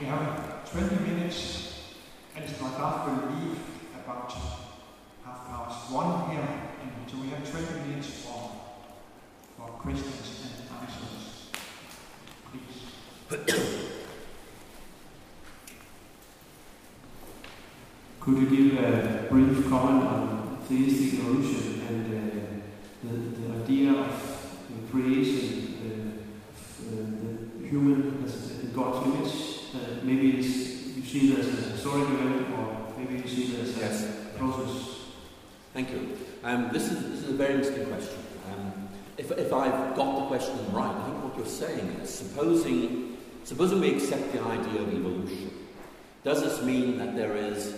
We have 20 minutes, and Stragaf will leave about half past one here, and so we have 20 minutes for, for questions and answers. Please. Could you give a brief comment on theistic evolution and uh, the, the idea of creation, uh, uh, the human as in God's image? Uh, maybe it's, you see it as a historic event, or maybe you see it as yes. a process. Thank you. Um, this, is, this is a very interesting question. Um, if, if I've got the question right, I think what you're saying is supposing, supposing we accept the idea of evolution, does this mean that there is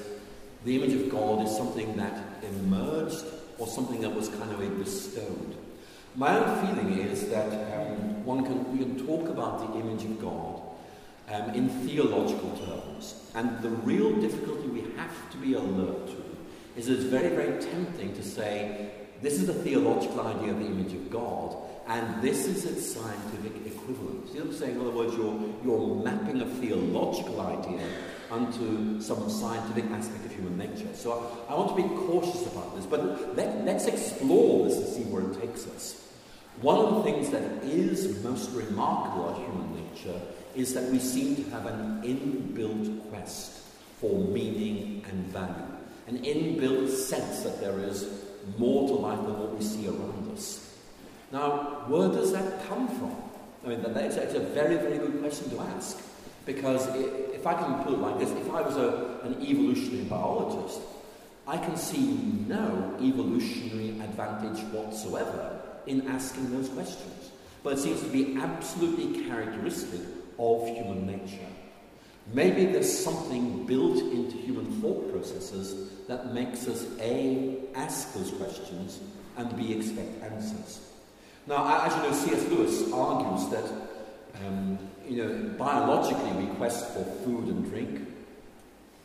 the image of God is something that emerged or something that was kind of bestowed. My own feeling is that um, one can, we can talk about the image of God um, in theological terms, and the real difficulty we have to be alert to is that it's very, very tempting to say this is the theological idea of the image of God, and this is its scientific equivalent. You know what I'm saying? In other words, you're, you're mapping a theological idea onto some scientific aspect of human nature. So I, I want to be cautious about this, but let, let's explore this and see where it takes us. One of the things that is most remarkable about human nature is that we seem to have an inbuilt quest for meaning and value, an inbuilt sense that there is more to life than what we see around us. Now, where does that come from? I mean, that's, that's a very, very good question to ask. Because if I can put it like this, if I was a, an evolutionary biologist, I can see no evolutionary advantage whatsoever in asking those questions. But it seems to be absolutely characteristic of human nature. Maybe there's something built into human thought processes that makes us A, ask those questions, and B, expect answers. Now, as you know, C.S. Lewis argues that um, you know, biologically we quest for food and drink.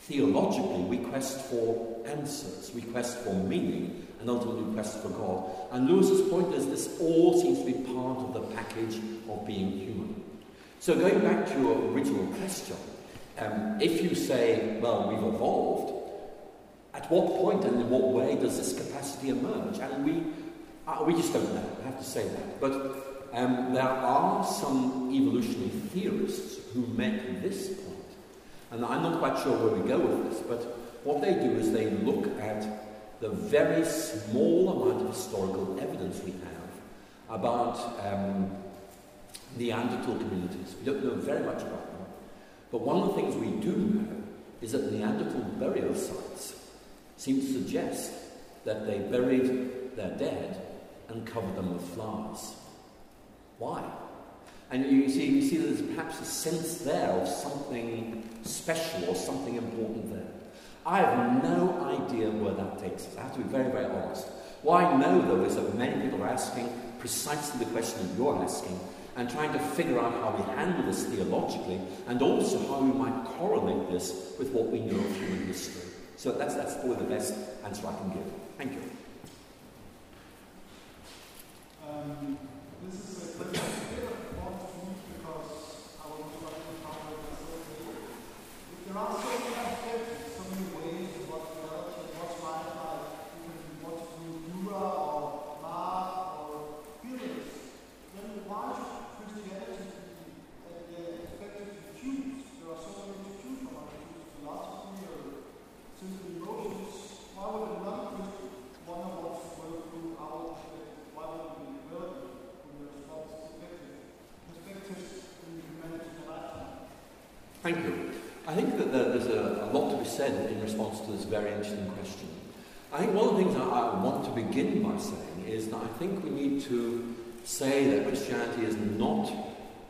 Theologically, we quest for answers, we quest for meaning, and ultimately we quest for God. And Lewis's point is this all seems to be part of the package of being human. So going back to your original question, um, if you say, well, we've evolved, at what point and in what way does this capacity emerge? And we, uh, we just don't know, I have to say that. But um, there are some evolutionary theorists who make this point. And I'm not quite sure where we go with this, but what they do is they look at the very small amount of historical evidence we have about um, Neanderthal communities. We don't know very much about them. But one of the things we do know is that Neanderthal burial sites seem to suggest that they buried their dead and covered them with flowers. Why? And you see, you see there's perhaps a sense there of something special or something important there. I have no idea where that takes us. I have to be very, very honest. What I know, though, is that many people are asking precisely the question that you're asking and trying to figure out how we handle this theologically and also how we might correlate this with what we know of human history. So that's, that's probably the best answer I can give. Thank you. Um, this is a question. there are so many aspects, so many ways of what reality and what's life like. You can watch through Dura or Mark or feelings. Then why should Christianity be uh, expected to choose? There are so many to choose from. I can choose philosophy or simple emotions. Why would a non-Christian wonder what's going through our perspective? Why would it be relevant from the response perspective? Perspectives in humanity's lifetime. Thank you. I think that there's a, a, lot to be said in response to this very interesting question. I think one of the things I, I want to begin by saying is that I think we need to say that Christianity is not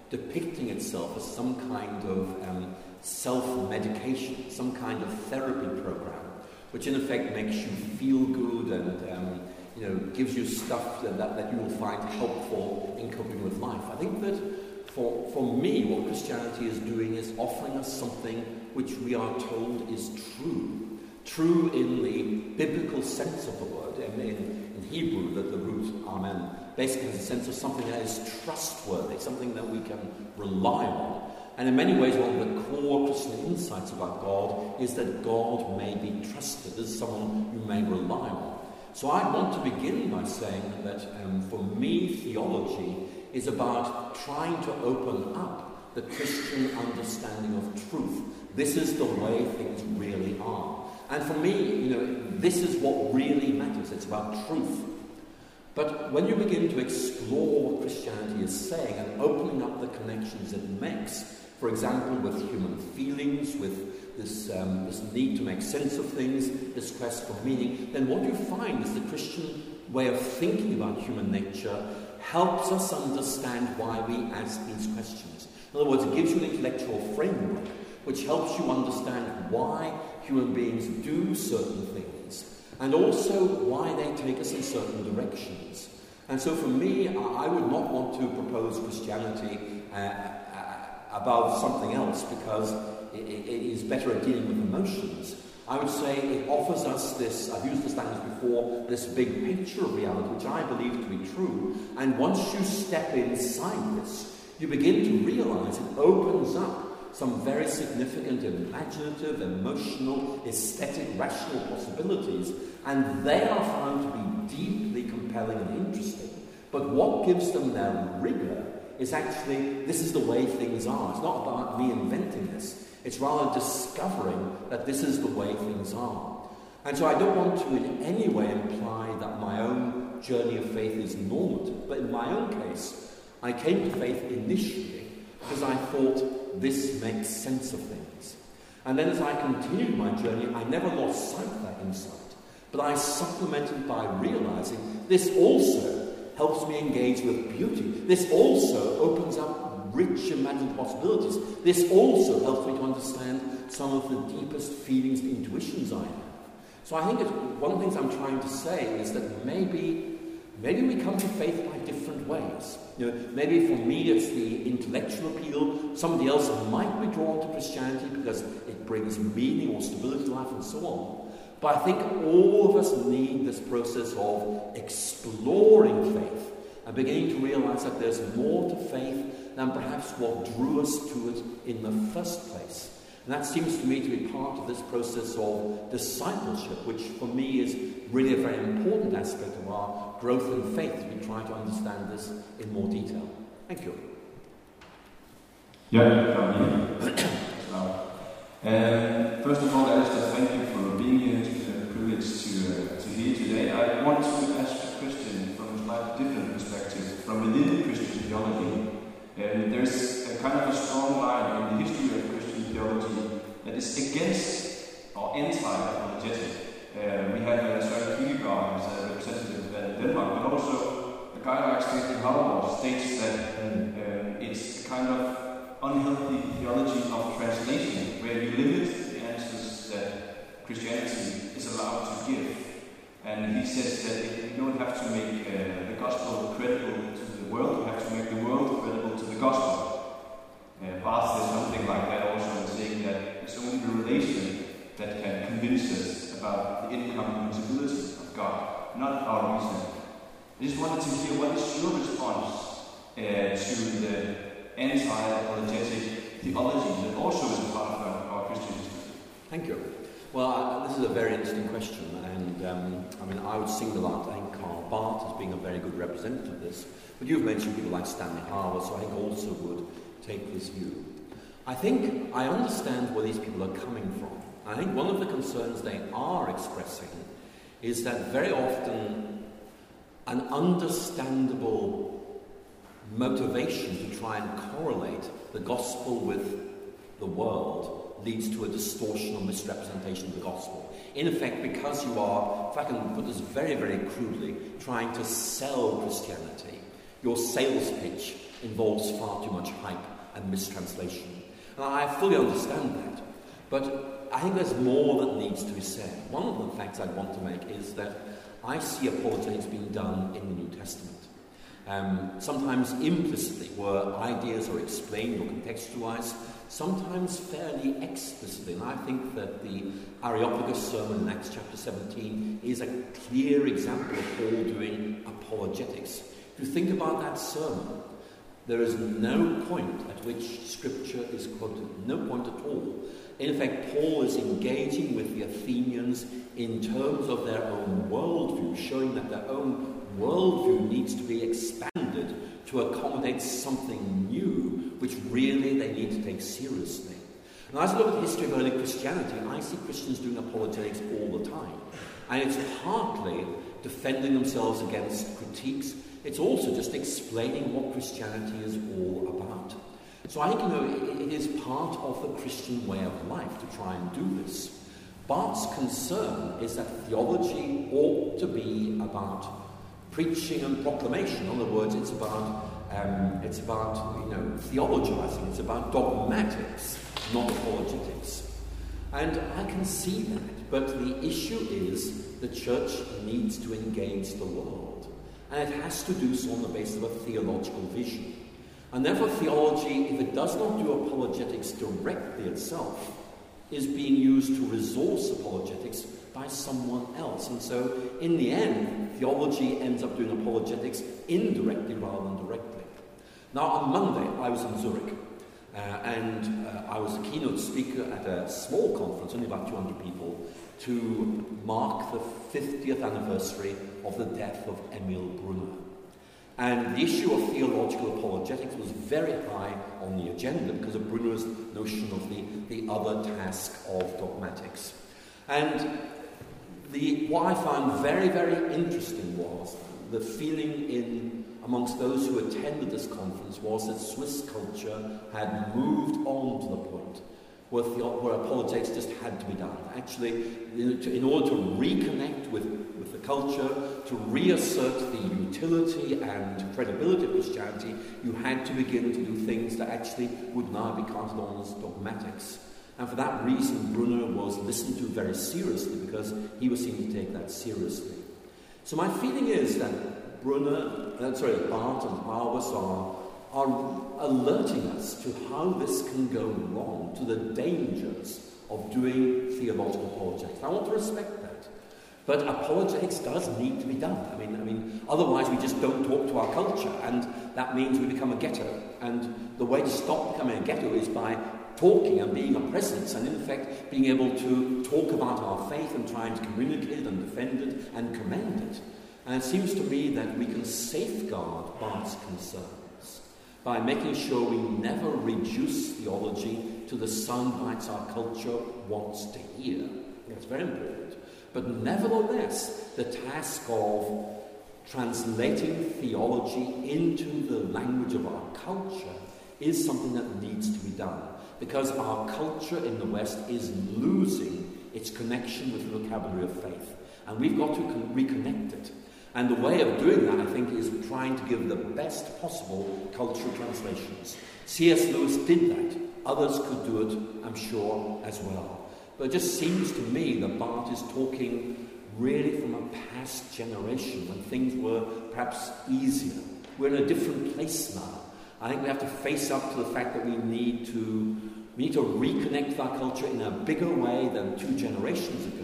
depicting itself as some kind of um, self medication, some kind of therapy program, which in effect makes you feel good and um, you know, gives you stuff that, that, that you will find helpful in coping with life. I think that for, for me, what Christianity is doing is offering us something which we are told is true. True in the biblical sense of the word. In, in Hebrew, that the root, amen, basically has a sense of something that is trustworthy, something that we can rely on. And in many ways, one of the core Christian insights about God is that God may be trusted as someone you may rely on. So I want to begin by saying that um, for me, theology is about trying to open up the Christian understanding of truth. This is the way things really are. And for me, you know, this is what really matters. It's about truth. But when you begin to explore what Christianity is saying and opening up the connections it makes, for example, with human feelings, with this, um, this need to make sense of things, this quest for meaning, then what you find is the Christian way of thinking about human nature helps us understand why we ask these questions. In other words, it gives you an intellectual framework which helps you understand why human beings do certain things and also why they take us in certain directions. And so for me, I would not want to propose Christianity uh, uh, above something else because it, it is better at dealing with emotions. I would say it offers us this, I've used this language before, this big picture of reality, which I believe to be true. And once you step inside this, you begin to realize it opens up some very significant imaginative, emotional, aesthetic, rational possibilities, and they are found to be deeply compelling and interesting. But what gives them their rigor is actually this is the way things are. It's not about me inventing this, it's rather discovering that this is the way things are. And so I don't want to in any way imply that my own journey of faith is normative, but in my own case, I came to faith initially because I thought this makes sense of things. And then as I continued my journey, I never lost sight of that insight. But I supplemented by realizing this also helps me engage with beauty. This also opens up rich imagined possibilities. This also helps me to understand some of the deepest feelings and intuitions I have. So I think one of the things I'm trying to say is that maybe, maybe we come to faith by different ways. You know, maybe for me it's the intellectual appeal. Somebody else might be drawn to Christianity because it brings meaning or stability to life and so on. But I think all of us need this process of exploring faith and beginning to realize that there's more to faith than perhaps what drew us to it in the first place. And that seems to me to be part of this process of discipleship, which for me is really a very important aspect of our growth in faith we try to understand this in more detail. Thank you. Yeah, well, um, first of all, Alister, thank you for being here. It's a privilege to, uh, to hear today. I want to ask a question from a slightly different perspective, from within Christian theology. There's a kind of a strong line in the history of Christian theology that is against or anti-apologetic. Uh, we have uh, Søren Kierkegaard as a representative of Denmark, but also a guy like Stanley Hauerwas states that um, it's a kind of unhealthy theology of translation, where you limit the answers that Christianity is allowed to give. And he says that you don't have to make uh, the gospel credible to the world, you have to make the world credible to the gospel. Uh, Barth says something like that also, in saying that it's only the relation that can convince us about the incomprehensibility of God, not our reason. I just wanted to hear what is your response uh, to the anti-apologetic theology that also is a part of our Christian history? Thank you. Well, uh, this is a very interesting question, and um, I mean, I would single out, I think, Karl Barth as being a very good representative of this. But you've mentioned people like Stanley Hauerwas, so I think also would take this view. I think I understand where these people are coming from. I think one of the concerns they are expressing is that very often an understandable motivation to try and correlate the gospel with the world leads to a distortion or misrepresentation of the gospel. In effect, because you are, if I can put this very, very crudely, trying to sell Christianity, your sales pitch involves far too much hype and mistranslation. And I fully understand that. But I think there's more that needs to be said. One of the facts I want to make is that I see apologetics being done in the New Testament. Um, sometimes implicitly, where ideas are explained or contextualized, sometimes fairly explicitly. And I think that the Areopagus sermon in Acts chapter 17 is a clear example of Paul doing apologetics. If you think about that sermon, there is no point at which Scripture is quoted, no point at all. In fact, Paul is engaging with the Athenians in terms of their own worldview, showing that their own worldview needs to be expanded to accommodate something new, which really they need to take seriously. And as I look at the history of early Christianity, I see Christians doing apologetics all the time. And it's partly defending themselves against critiques, it's also just explaining what Christianity is all about. So I think, you know, it, it is part of the Christian way of life to try and do this. Barth's concern is that theology ought to be about preaching and proclamation. In other words, it's about um, it's about you know theologizing. It's about dogmatics, not apologetics. And I can see that, but the issue is the church needs to engage the world, and it has to do so on the basis of a theological vision. And therefore, theology, if it does not do apologetics directly itself, is being used to resource apologetics by someone else. And so, in the end, theology ends up doing apologetics indirectly rather than directly. Now, on Monday, I was in Zurich, uh, and uh, I was a keynote speaker at a small conference, only about 200 people, to mark the 50th anniversary of the death of Emil Brunner. And the issue of theological apologetics was very high on the agenda because of Brunner's notion of the, the other task of dogmatics. And the, what I found very, very interesting was the feeling in amongst those who attended this conference was that Swiss culture had moved on to the point where, the, where apologetics just had to be done. Actually, in, in order to reconnect with, with the culture, to reassert the utility and credibility of Christianity, you had to begin to do things that actually would now be counted on as dogmatics. And for that reason, Brunner was listened to very seriously because he was seen to take that seriously. So my feeling is that Brunner, uh, sorry, Barth and Bauer are are alerting us to how this can go wrong, to the dangers of doing theological apologetics. I want to respect that. But apologetics does need to be done. I mean, I mean, otherwise we just don't talk to our culture, and that means we become a ghetto. And the way to stop becoming a ghetto is by talking and being a presence, and in fact being able to talk about our faith and trying to communicate it and defend it and commend it. And it seems to me that we can safeguard Barth's concern by making sure we never reduce theology to the sound bites our culture wants to hear. That's very important. But nevertheless, the task of translating theology into the language of our culture is something that needs to be done. Because our culture in the West is losing its connection with the vocabulary of faith. And we've got to reconnect it. And the way of doing that, I think, is trying to give the best possible cultural translations. C.S. Lewis did that. Others could do it, I'm sure, as well. But it just seems to me that Barth is talking really from a past generation when things were perhaps easier. We're in a different place now. I think we have to face up to the fact that we need to, we need to reconnect with our culture in a bigger way than two generations ago.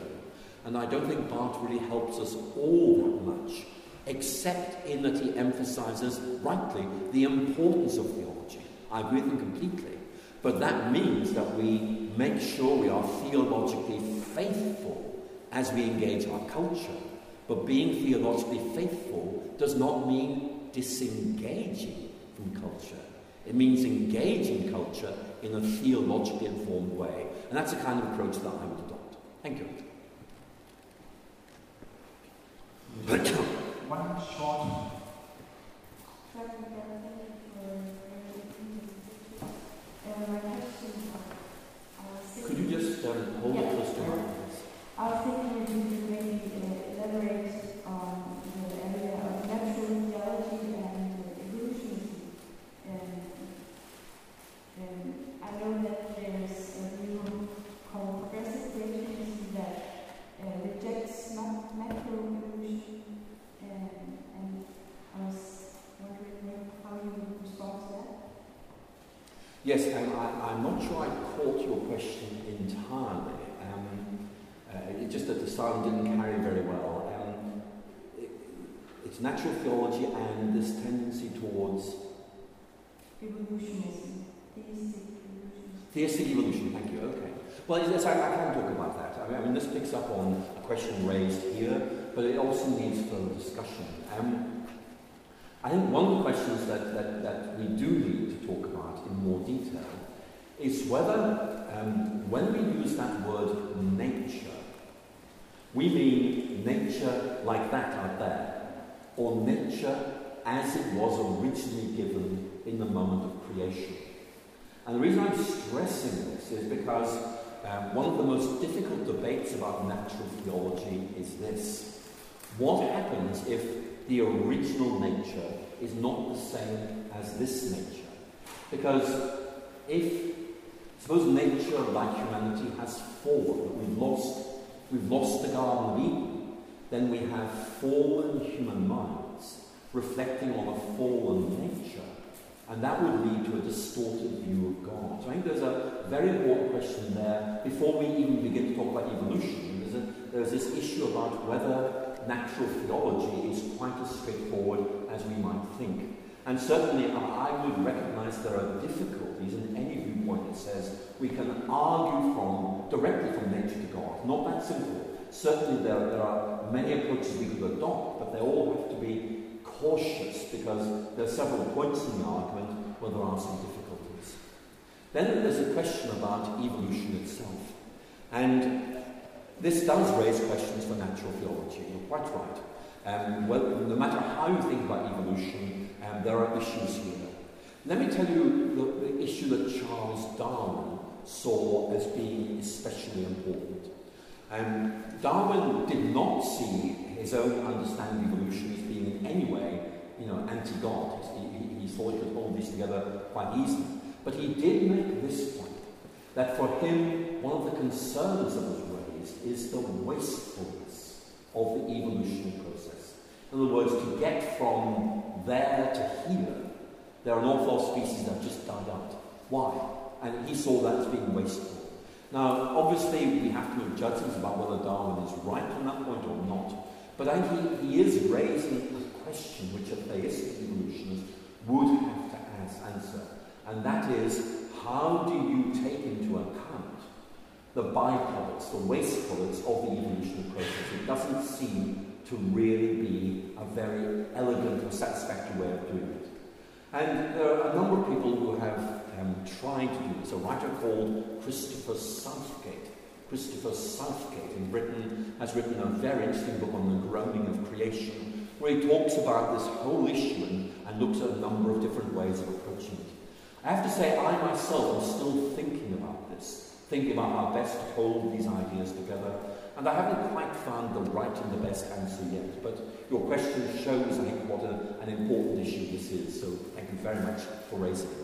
And I don't think Barth really helps us all that much, except in that he emphasizes, rightly, the importance of theology. I agree with him completely. But that means that we make sure we are theologically faithful as we engage our culture. But being theologically faithful does not mean disengaging from culture. It means engaging culture in a theologically informed way. And that's the kind of approach that I would adopt. Thank you. One short. Could you just um, hold Yeah. it close to her? I was thinking if you could maybe uh, elaborate on the area of natural theology and uh, evolution. And, and I know that there's a view called progressive creationism that uh, rejects not macro evolution. And, and I was wondering how you respond to that. Yes, and I, I'm not sure I caught your question entirely. Um, uh, it just that the sound didn't carry very well. Um, it, it's natural theology and this tendency towards evolutionism. Theistic evolution, thank you, okay. Well, yes, I, I can talk about that. I mean, I mean, this picks up on a question raised here, but it also needs further discussion. Um, I think one of the questions that, that, that we do need to talk about in more detail is whether, um, when we use that word nature, we mean nature like that out there, or nature as it was originally given in the moment of creation. And the reason I'm stressing this is because um, one of the most difficult debates about natural theology is this. What happens if the original nature is not the same as this nature? Because if, suppose nature, like humanity, has fallen, we've lost, we've lost the Garden of Eden, then we have fallen human minds reflecting on a fallen nature. And that would lead to a distorted view of God. So I think there's a very important question there before we even begin to talk about evolution. There's, a, there's this issue about whether natural theology is quite as straightforward as we might think. And certainly I would recognize there are difficulties in any viewpoint that says we can argue from directly from nature to God. Not that simple. Certainly there, there are many approaches we could adopt, but they all have to be cautious because there are several points in the argument where there are some difficulties. Then there's a question about evolution itself. And this does raise questions for natural theology, you're quite right. Um, well, no matter how you think about evolution, um, there are issues here. Let me tell you the, issue that Charles Darwin saw as being especially important. Um, Darwin did not see his own understanding of evolution as being in any way, you know, anti-God. He, he, he thought he could hold these together quite easily. But he did make this point, that for him, one of the concerns that was raised is the wastefulness of the evolutionary process. In other words, to get from there to here, there are an awful lot of species that have just died out. Why? And he saw that as being wasteful. Now, obviously, we have to make judgments about whether Darwin is right on that point or not. But I think he, is raising a question which a theistic evolutionist would have to ask, answer. And that is, how do you take into account the byproducts, the waste products of the evolutionary process? It doesn't seem to really be a very elegant or satisfactory way of doing it. And there are a number of people who have um, tried to do this. A writer called Christopher Southgate. Christopher Southgate in Britain has written a very interesting book on the groaning of creation, where he talks about this whole issue and, and looks at a number of different ways of approaching it. I have to say, I myself am still thinking about this, thinking about how best to hold these ideas together, and I haven't quite found the right and the best answer yet. But your question shows, I think, what a, an important issue this is, so thank you very much for raising it.